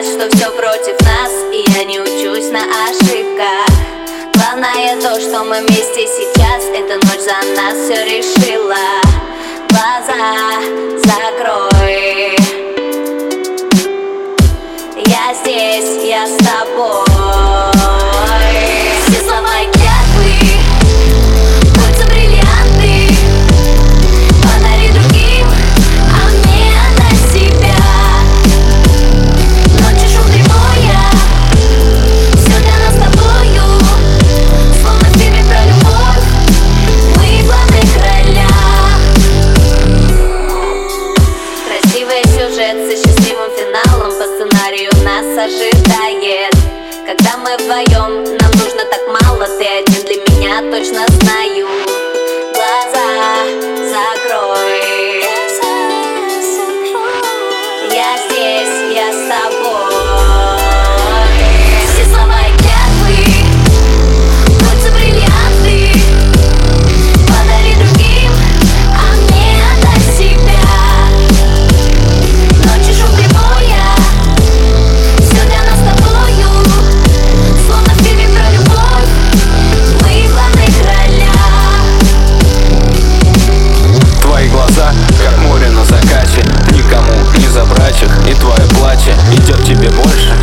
понимать, что все против нас И я не учусь на ошибках. Главное то, что мы вместе сейчас Эта ночь за нас все решила. Глаза закрой. когда мы вдвоем Нам нужно так мало, ты один для меня точно знаю. плача идет тебе больше.